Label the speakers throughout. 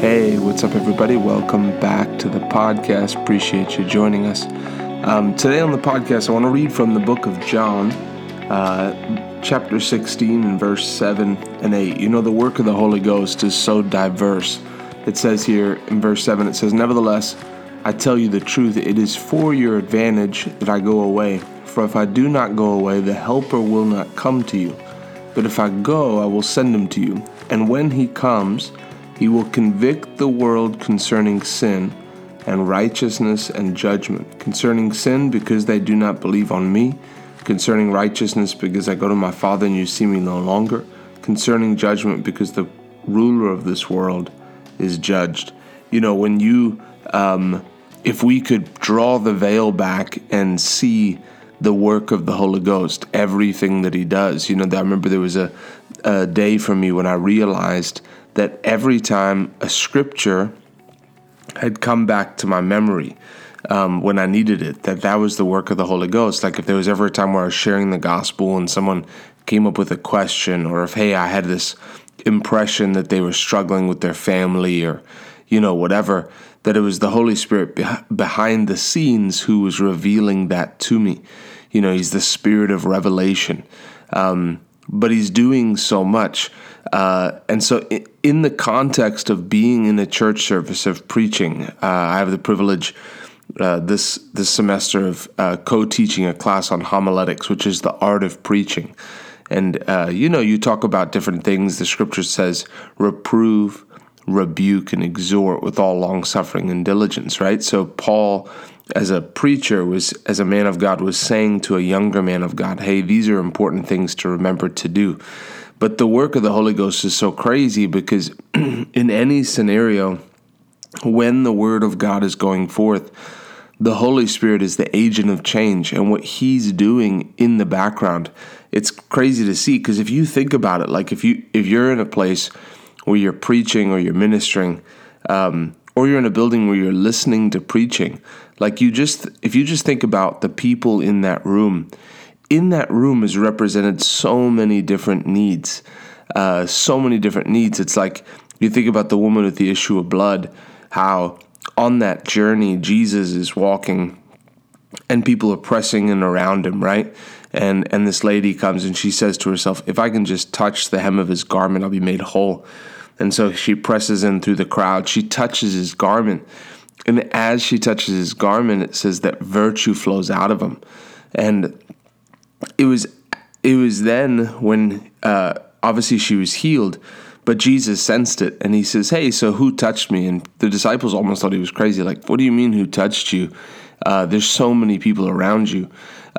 Speaker 1: Hey, what's up, everybody? Welcome back to the podcast. Appreciate you joining us. Um, today on the podcast, I want to read from the book of John, uh, chapter 16, and verse 7 and 8. You know, the work of the Holy Ghost is so diverse. It says here in verse 7, it says, Nevertheless, I tell you the truth, it is for your advantage that I go away. For if I do not go away, the Helper will not come to you. But if I go, I will send him to you. And when he comes, he will convict the world concerning sin and righteousness and judgment. Concerning sin, because they do not believe on me. Concerning righteousness, because I go to my Father and you see me no longer. Concerning judgment, because the ruler of this world is judged. You know, when you, um, if we could draw the veil back and see the work of the Holy Ghost, everything that He does. You know, I remember there was a, a day for me when I realized that every time a scripture had come back to my memory um, when I needed it, that that was the work of the Holy Ghost. Like if there was ever a time where I was sharing the gospel and someone came up with a question, or if, hey, I had this impression that they were struggling with their family or, you know, whatever, that it was the Holy Spirit behind the scenes who was revealing that to me. You know, He's the Spirit of revelation. Um, but He's doing so much. Uh, and so, in the context of being in a church service of preaching, uh, I have the privilege uh, this this semester of uh, co-teaching a class on homiletics, which is the art of preaching. And uh, you know, you talk about different things. The Scripture says, "Reprove, rebuke, and exhort with all long suffering and diligence." Right. So Paul as a preacher was as a man of God was saying to a younger man of God, "Hey, these are important things to remember to do." But the work of the Holy Ghost is so crazy because in any scenario, when the Word of God is going forth, the Holy Spirit is the agent of change, and what He's doing in the background, it's crazy to see. Because if you think about it, like if you if you're in a place where you're preaching or you're ministering, um, or you're in a building where you're listening to preaching, like you just if you just think about the people in that room, in that room is represented so many different needs, uh, so many different needs. It's like you think about the woman with the issue of blood, how on that journey Jesus is walking and people are pressing in around him, right? And and this lady comes and she says to herself, "If I can just touch the hem of his garment, I'll be made whole." And so she presses in through the crowd. She touches his garment. And as she touches his garment, it says that virtue flows out of him. And it was it was then when uh, obviously she was healed, but Jesus sensed it and he says, "Hey, so who touched me?" And the disciples almost thought he was crazy. Like, what do you mean, who touched you? Uh, there's so many people around you.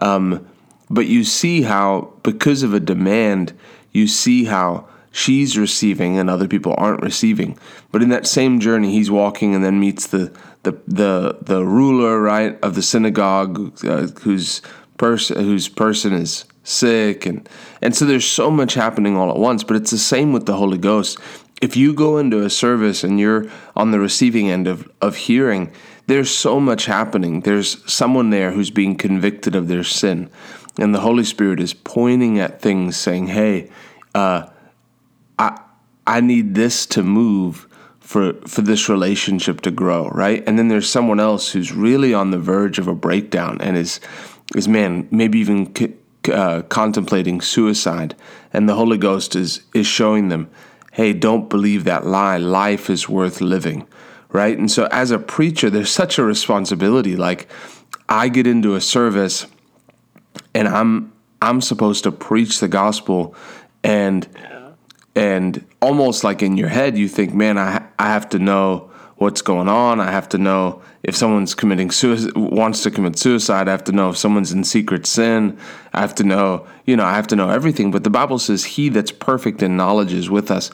Speaker 1: Um, but you see how, because of a demand, you see how she's receiving and other people aren't receiving. But in that same journey, he's walking and then meets the the the, the ruler, right, of the synagogue, uh, who's person whose person is sick and and so there's so much happening all at once but it's the same with the holy ghost. If you go into a service and you're on the receiving end of of hearing there's so much happening. There's someone there who's being convicted of their sin. And the holy spirit is pointing at things saying hey uh, i i need this to move for for this relationship to grow right and then there's someone else who's really on the verge of a breakdown and is is man maybe even uh, contemplating suicide, and the Holy Ghost is is showing them, hey, don't believe that lie. Life is worth living, right? And so, as a preacher, there's such a responsibility. Like, I get into a service, and I'm I'm supposed to preach the gospel, and and almost like in your head, you think, man, I I have to know what's going on. I have to know if someone's committing suicide, wants to commit suicide. I have to know if someone's in secret sin. I have to know, you know, I have to know everything. But the Bible says, He that's perfect in knowledge is with us.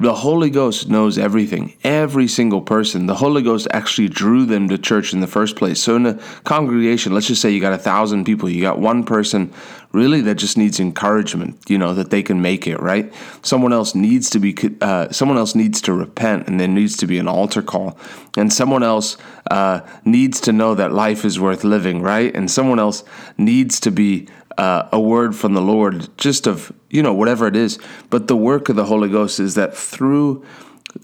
Speaker 1: The Holy Ghost knows everything, every single person. The Holy Ghost actually drew them to church in the first place. So, in a congregation, let's just say you got a thousand people, you got one person really that just needs encouragement, you know, that they can make it, right? Someone else needs to be, uh, someone else needs to repent, and there needs to be an altar call. And someone else uh, needs to know that life is worth living, right? And someone else needs to be uh, a word from the Lord, just of, you know, whatever it is. But the work of the Holy Ghost is that through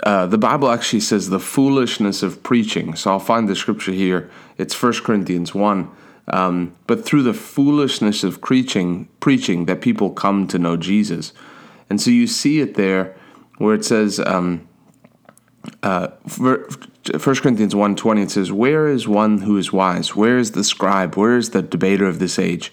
Speaker 1: uh, the Bible actually says the foolishness of preaching. So I'll find the scripture here. It's 1 Corinthians 1. Um, but through the foolishness of preaching, preaching that people come to know Jesus. And so you see it there where it says, um, uh, 1 Corinthians 1.20, it says, Where is one who is wise? Where is the scribe? Where is the debater of this age?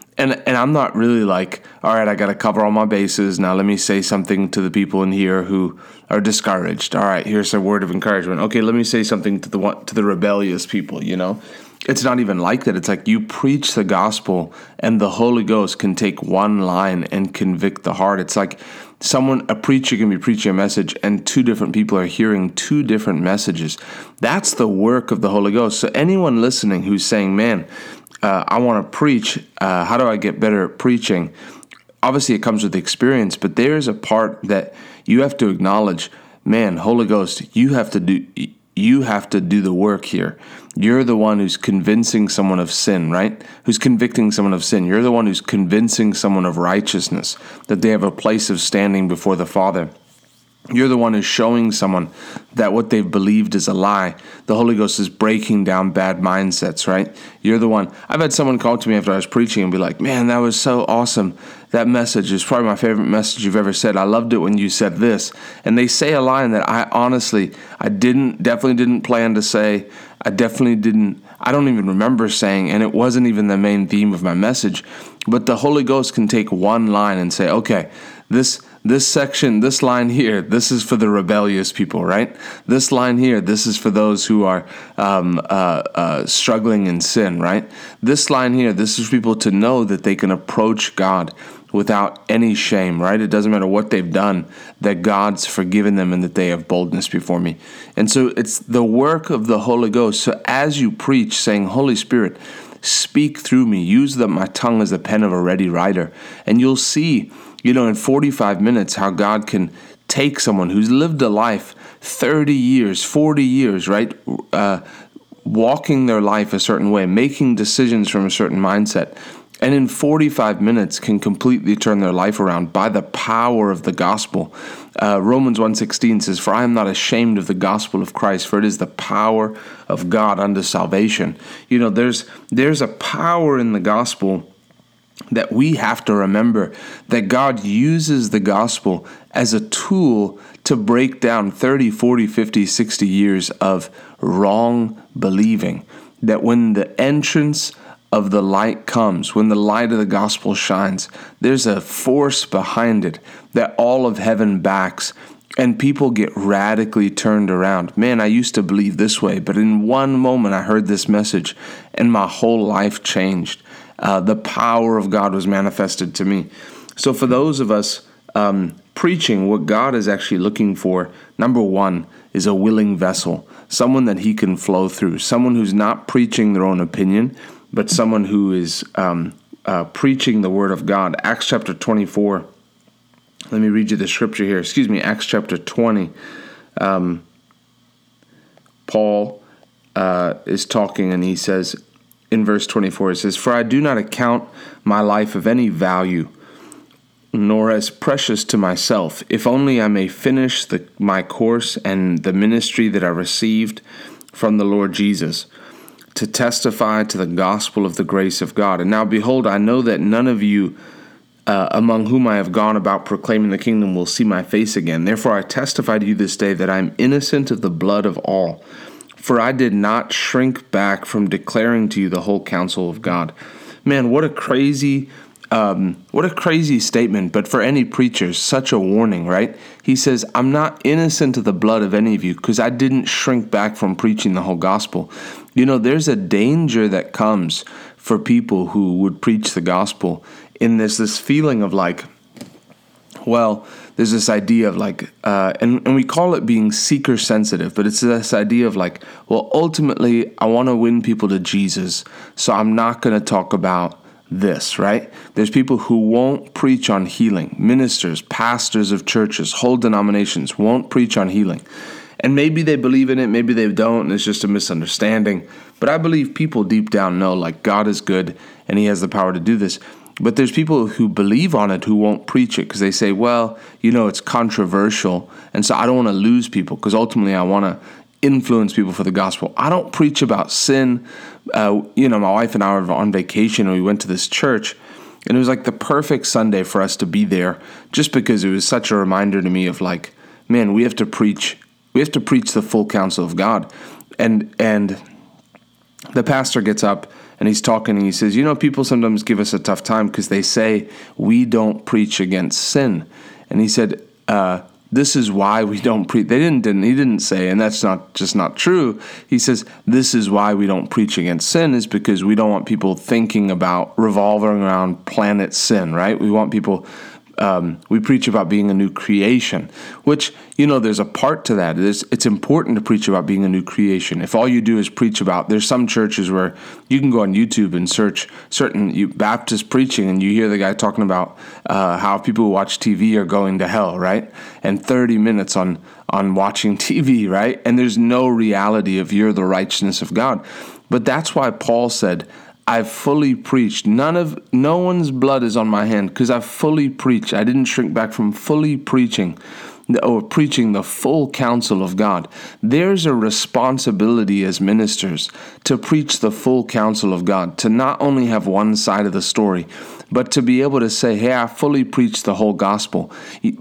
Speaker 1: and and I'm not really like, all right, I got to cover all my bases. Now let me say something to the people in here who are discouraged. All right, here's a word of encouragement. Okay, let me say something to the to the rebellious people, you know? It's not even like that. It's like you preach the gospel and the Holy Ghost can take one line and convict the heart. It's like someone a preacher can be preaching a message and two different people are hearing two different messages. That's the work of the Holy Ghost. So anyone listening who's saying, "Man, uh, I want to preach. Uh, how do I get better at preaching? Obviously, it comes with experience, but there's a part that you have to acknowledge. Man, Holy Ghost, you have to do. You have to do the work here. You're the one who's convincing someone of sin, right? Who's convicting someone of sin. You're the one who's convincing someone of righteousness, that they have a place of standing before the Father. You're the one who's showing someone that what they've believed is a lie. The Holy Ghost is breaking down bad mindsets, right? You're the one. I've had someone call to me after I was preaching and be like, man, that was so awesome. That message is probably my favorite message you've ever said. I loved it when you said this. And they say a line that I honestly, I didn't, definitely didn't plan to say. I definitely didn't, I don't even remember saying, and it wasn't even the main theme of my message. But the Holy Ghost can take one line and say, okay, this this section, this line here, this is for the rebellious people, right? This line here, this is for those who are um, uh, uh, struggling in sin, right? This line here, this is for people to know that they can approach God without any shame, right? It doesn't matter what they've done, that God's forgiven them and that they have boldness before me. And so it's the work of the Holy Ghost. So as you preach, saying, Holy Spirit, speak through me, use the, my tongue as the pen of a ready writer, and you'll see you know, in 45 minutes, how God can take someone who's lived a life 30 years, 40 years, right? Uh, walking their life a certain way, making decisions from a certain mindset, and in 45 minutes can completely turn their life around by the power of the gospel. Uh, Romans 1.16 says, For I am not ashamed of the gospel of Christ, for it is the power of God unto salvation. You know, there's there's a power in the gospel that we have to remember that God uses the gospel as a tool to break down 30, 40, 50, 60 years of wrong believing. That when the entrance of the light comes, when the light of the gospel shines, there's a force behind it that all of heaven backs. And people get radically turned around. Man, I used to believe this way, but in one moment I heard this message and my whole life changed uh, the power of God was manifested to me. So, for those of us um, preaching, what God is actually looking for, number one, is a willing vessel, someone that He can flow through, someone who's not preaching their own opinion, but someone who is um, uh, preaching the Word of God. Acts chapter 24. Let me read you the scripture here. Excuse me, Acts chapter 20. Um, Paul uh, is talking and he says, in verse 24, it says, For I do not account my life of any value, nor as precious to myself, if only I may finish the, my course and the ministry that I received from the Lord Jesus, to testify to the gospel of the grace of God. And now, behold, I know that none of you uh, among whom I have gone about proclaiming the kingdom will see my face again. Therefore, I testify to you this day that I am innocent of the blood of all. For I did not shrink back from declaring to you the whole counsel of God. Man, what a crazy um, what a crazy statement, but for any preacher, such a warning, right? He says, I'm not innocent of the blood of any of you because I didn't shrink back from preaching the whole gospel. You know, there's a danger that comes for people who would preach the gospel in this this feeling of like, well, there's this idea of like, uh, and and we call it being seeker sensitive, but it's this idea of like, well, ultimately, I want to win people to Jesus, so I'm not going to talk about this, right? There's people who won't preach on healing. Ministers, pastors of churches, whole denominations won't preach on healing. And maybe they believe in it, maybe they don't, and it's just a misunderstanding. But I believe people deep down know like God is good and He has the power to do this. But there's people who believe on it who won't preach it because they say, well, you know, it's controversial. And so I don't want to lose people because ultimately I want to influence people for the gospel. I don't preach about sin. Uh, you know, my wife and I were on vacation and we went to this church. And it was like the perfect Sunday for us to be there just because it was such a reminder to me of like, man, we have to preach. We have to preach the full counsel of God. And and the pastor gets up and he's talking and he says, You know, people sometimes give us a tough time because they say we don't preach against sin. And he said, uh, this is why we don't preach. They didn't, didn't. He didn't say, and that's not just not true. He says this is why we don't preach against sin is because we don't want people thinking about revolving around planet sin. Right? We want people um, we preach about being a new creation, which, you know, there's a part to that. It's, it's important to preach about being a new creation. If all you do is preach about, there's some churches where you can go on YouTube and search certain you, Baptist preaching and you hear the guy talking about uh, how people who watch TV are going to hell, right? And 30 minutes on, on watching TV, right? And there's no reality of you're the righteousness of God. But that's why Paul said, I've fully preached. None of no one's blood is on my hand because I've fully preached. I didn't shrink back from fully preaching or preaching the full counsel of God. There's a responsibility as ministers to preach the full counsel of God, to not only have one side of the story, but to be able to say, "Hey, I fully preached the whole gospel."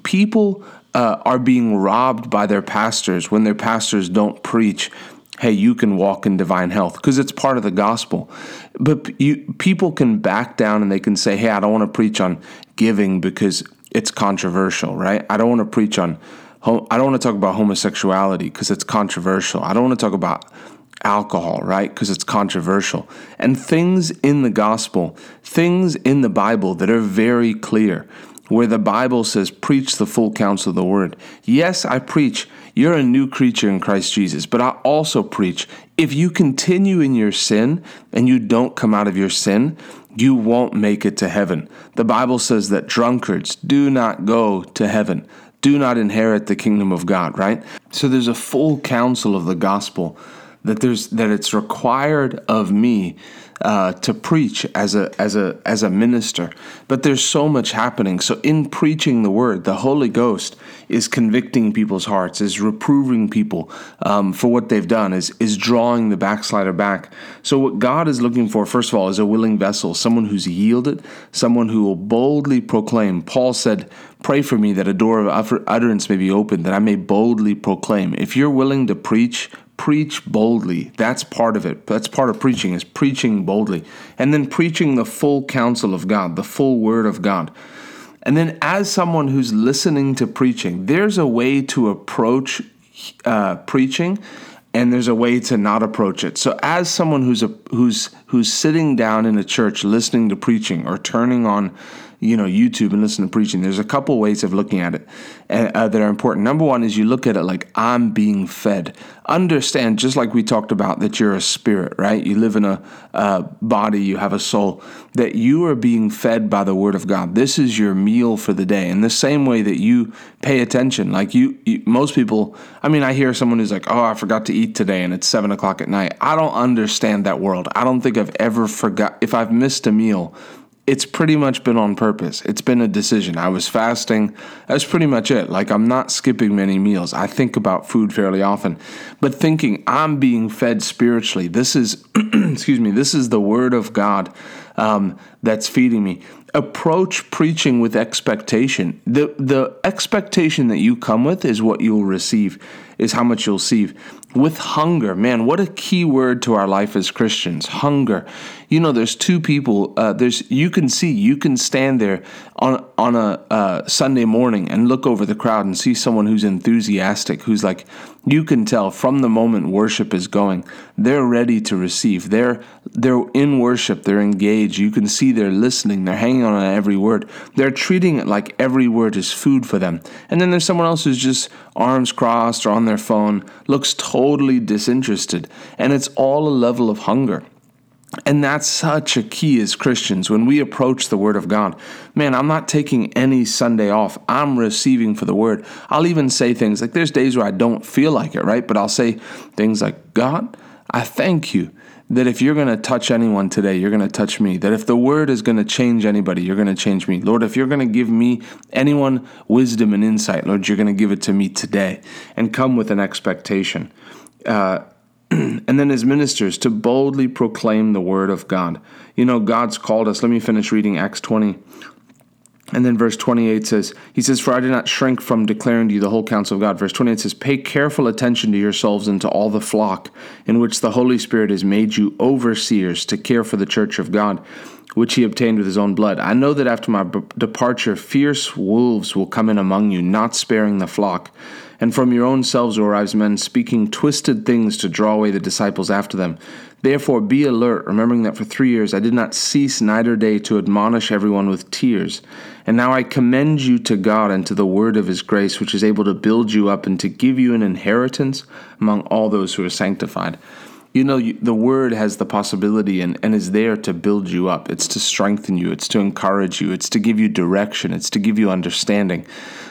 Speaker 1: People uh, are being robbed by their pastors when their pastors don't preach hey, you can walk in divine health because it's part of the gospel. But you, people can back down and they can say, hey, I don't want to preach on giving because it's controversial, right? I don't want to preach on, I don't want to talk about homosexuality because it's controversial. I don't want to talk about alcohol, right? Because it's controversial. And things in the gospel, things in the Bible that are very clear, where the Bible says, preach the full counsel of the word. Yes, I preach you're a new creature in Christ Jesus. But I also preach if you continue in your sin and you don't come out of your sin, you won't make it to heaven. The Bible says that drunkards do not go to heaven, do not inherit the kingdom of God, right? So there's a full counsel of the gospel that there's that it's required of me uh, to preach as a as a as a minister. But there's so much happening. So in preaching the word, the Holy Ghost is convicting people's hearts, is reproving people um, for what they've done, is is drawing the backslider back. So what God is looking for, first of all, is a willing vessel, someone who's yielded, someone who will boldly proclaim. Paul said, "Pray for me that a door of utterance may be opened, that I may boldly proclaim." If you're willing to preach, preach boldly. That's part of it. That's part of preaching is preaching boldly. And then preaching the full counsel of God, the full word of God. And then as someone who's listening to preaching, there's a way to approach uh, preaching and there's a way to not approach it. So as someone who's a, who's who's sitting down in a church listening to preaching or turning on you know YouTube and listen to preaching, there's a couple ways of looking at it uh, that are important. Number one is you look at it like I'm being fed. Understand, just like we talked about, that you're a spirit, right? You live in a uh, body, you have a soul, that you are being fed by the Word of God. This is your meal for the day. In the same way that you pay attention, like you, you most people. I mean, I hear someone who's like, "Oh, I forgot to eat today," and it's seven o'clock at night. I don't understand that world. I don't think I've ever forgot if I've missed a meal it's pretty much been on purpose. It's been a decision. I was fasting. That's pretty much it. Like, I'm not skipping many meals. I think about food fairly often, but thinking I'm being fed spiritually. This is, excuse me, this is the word of God um, that's feeding me. Approach preaching with expectation. The, the expectation that you come with is what you'll receive, is how much you'll receive. with hunger. Man, what a key word to our life as Christians hunger. You know, there's two people. Uh, there's you can see you can stand there on on a uh, Sunday morning and look over the crowd and see someone who's enthusiastic, who's like you can tell from the moment worship is going, they're ready to receive. They're they're in worship. They're engaged. You can see they're listening. They're hanging on every word. They're treating it like every word is food for them. And then there's someone else who's just arms crossed or on their phone, looks totally disinterested, and it's all a level of hunger. And that's such a key as Christians when we approach the Word of God. Man, I'm not taking any Sunday off. I'm receiving for the Word. I'll even say things like there's days where I don't feel like it, right? But I'll say things like, God, I thank you that if you're going to touch anyone today, you're going to touch me. That if the Word is going to change anybody, you're going to change me. Lord, if you're going to give me anyone wisdom and insight, Lord, you're going to give it to me today. And come with an expectation. Uh, and then as ministers to boldly proclaim the word of God. You know, God's called us. Let me finish reading Acts 20. And then verse 28 says, He says, For I did not shrink from declaring to you the whole counsel of God. Verse 28 says, Pay careful attention to yourselves and to all the flock in which the Holy Spirit has made you overseers to care for the church of God, which he obtained with his own blood. I know that after my b- departure, fierce wolves will come in among you, not sparing the flock. And from your own selves arise men speaking twisted things to draw away the disciples after them. Therefore be alert, remembering that for three years I did not cease night or day to admonish everyone with tears. And now I commend you to God and to the word of his grace, which is able to build you up and to give you an inheritance among all those who are sanctified. You know, the word has the possibility and, and is there to build you up. It's to strengthen you, it's to encourage you, it's to give you direction, it's to give you understanding.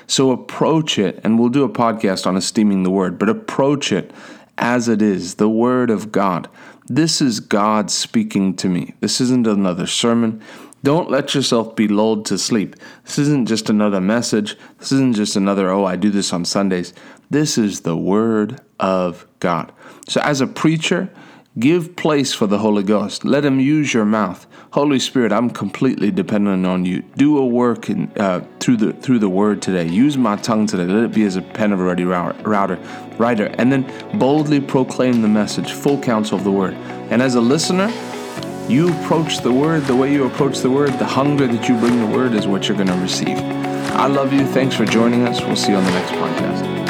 Speaker 1: So approach it, and we'll do a podcast on esteeming the word, but approach it as it is the word of God. This is God speaking to me. This isn't another sermon. Don't let yourself be lulled to sleep. This isn't just another message. This isn't just another, oh, I do this on Sundays. This is the Word of God. So, as a preacher, give place for the Holy Ghost. Let Him use your mouth. Holy Spirit, I'm completely dependent on you. Do a work in, uh, through the through the Word today. Use my tongue today. Let it be as a pen of a ready router, writer, and then boldly proclaim the message, full counsel of the Word. And as a listener, you approach the Word the way you approach the Word. The hunger that you bring the Word is what you're going to receive. I love you. Thanks for joining us. We'll see you on the next podcast.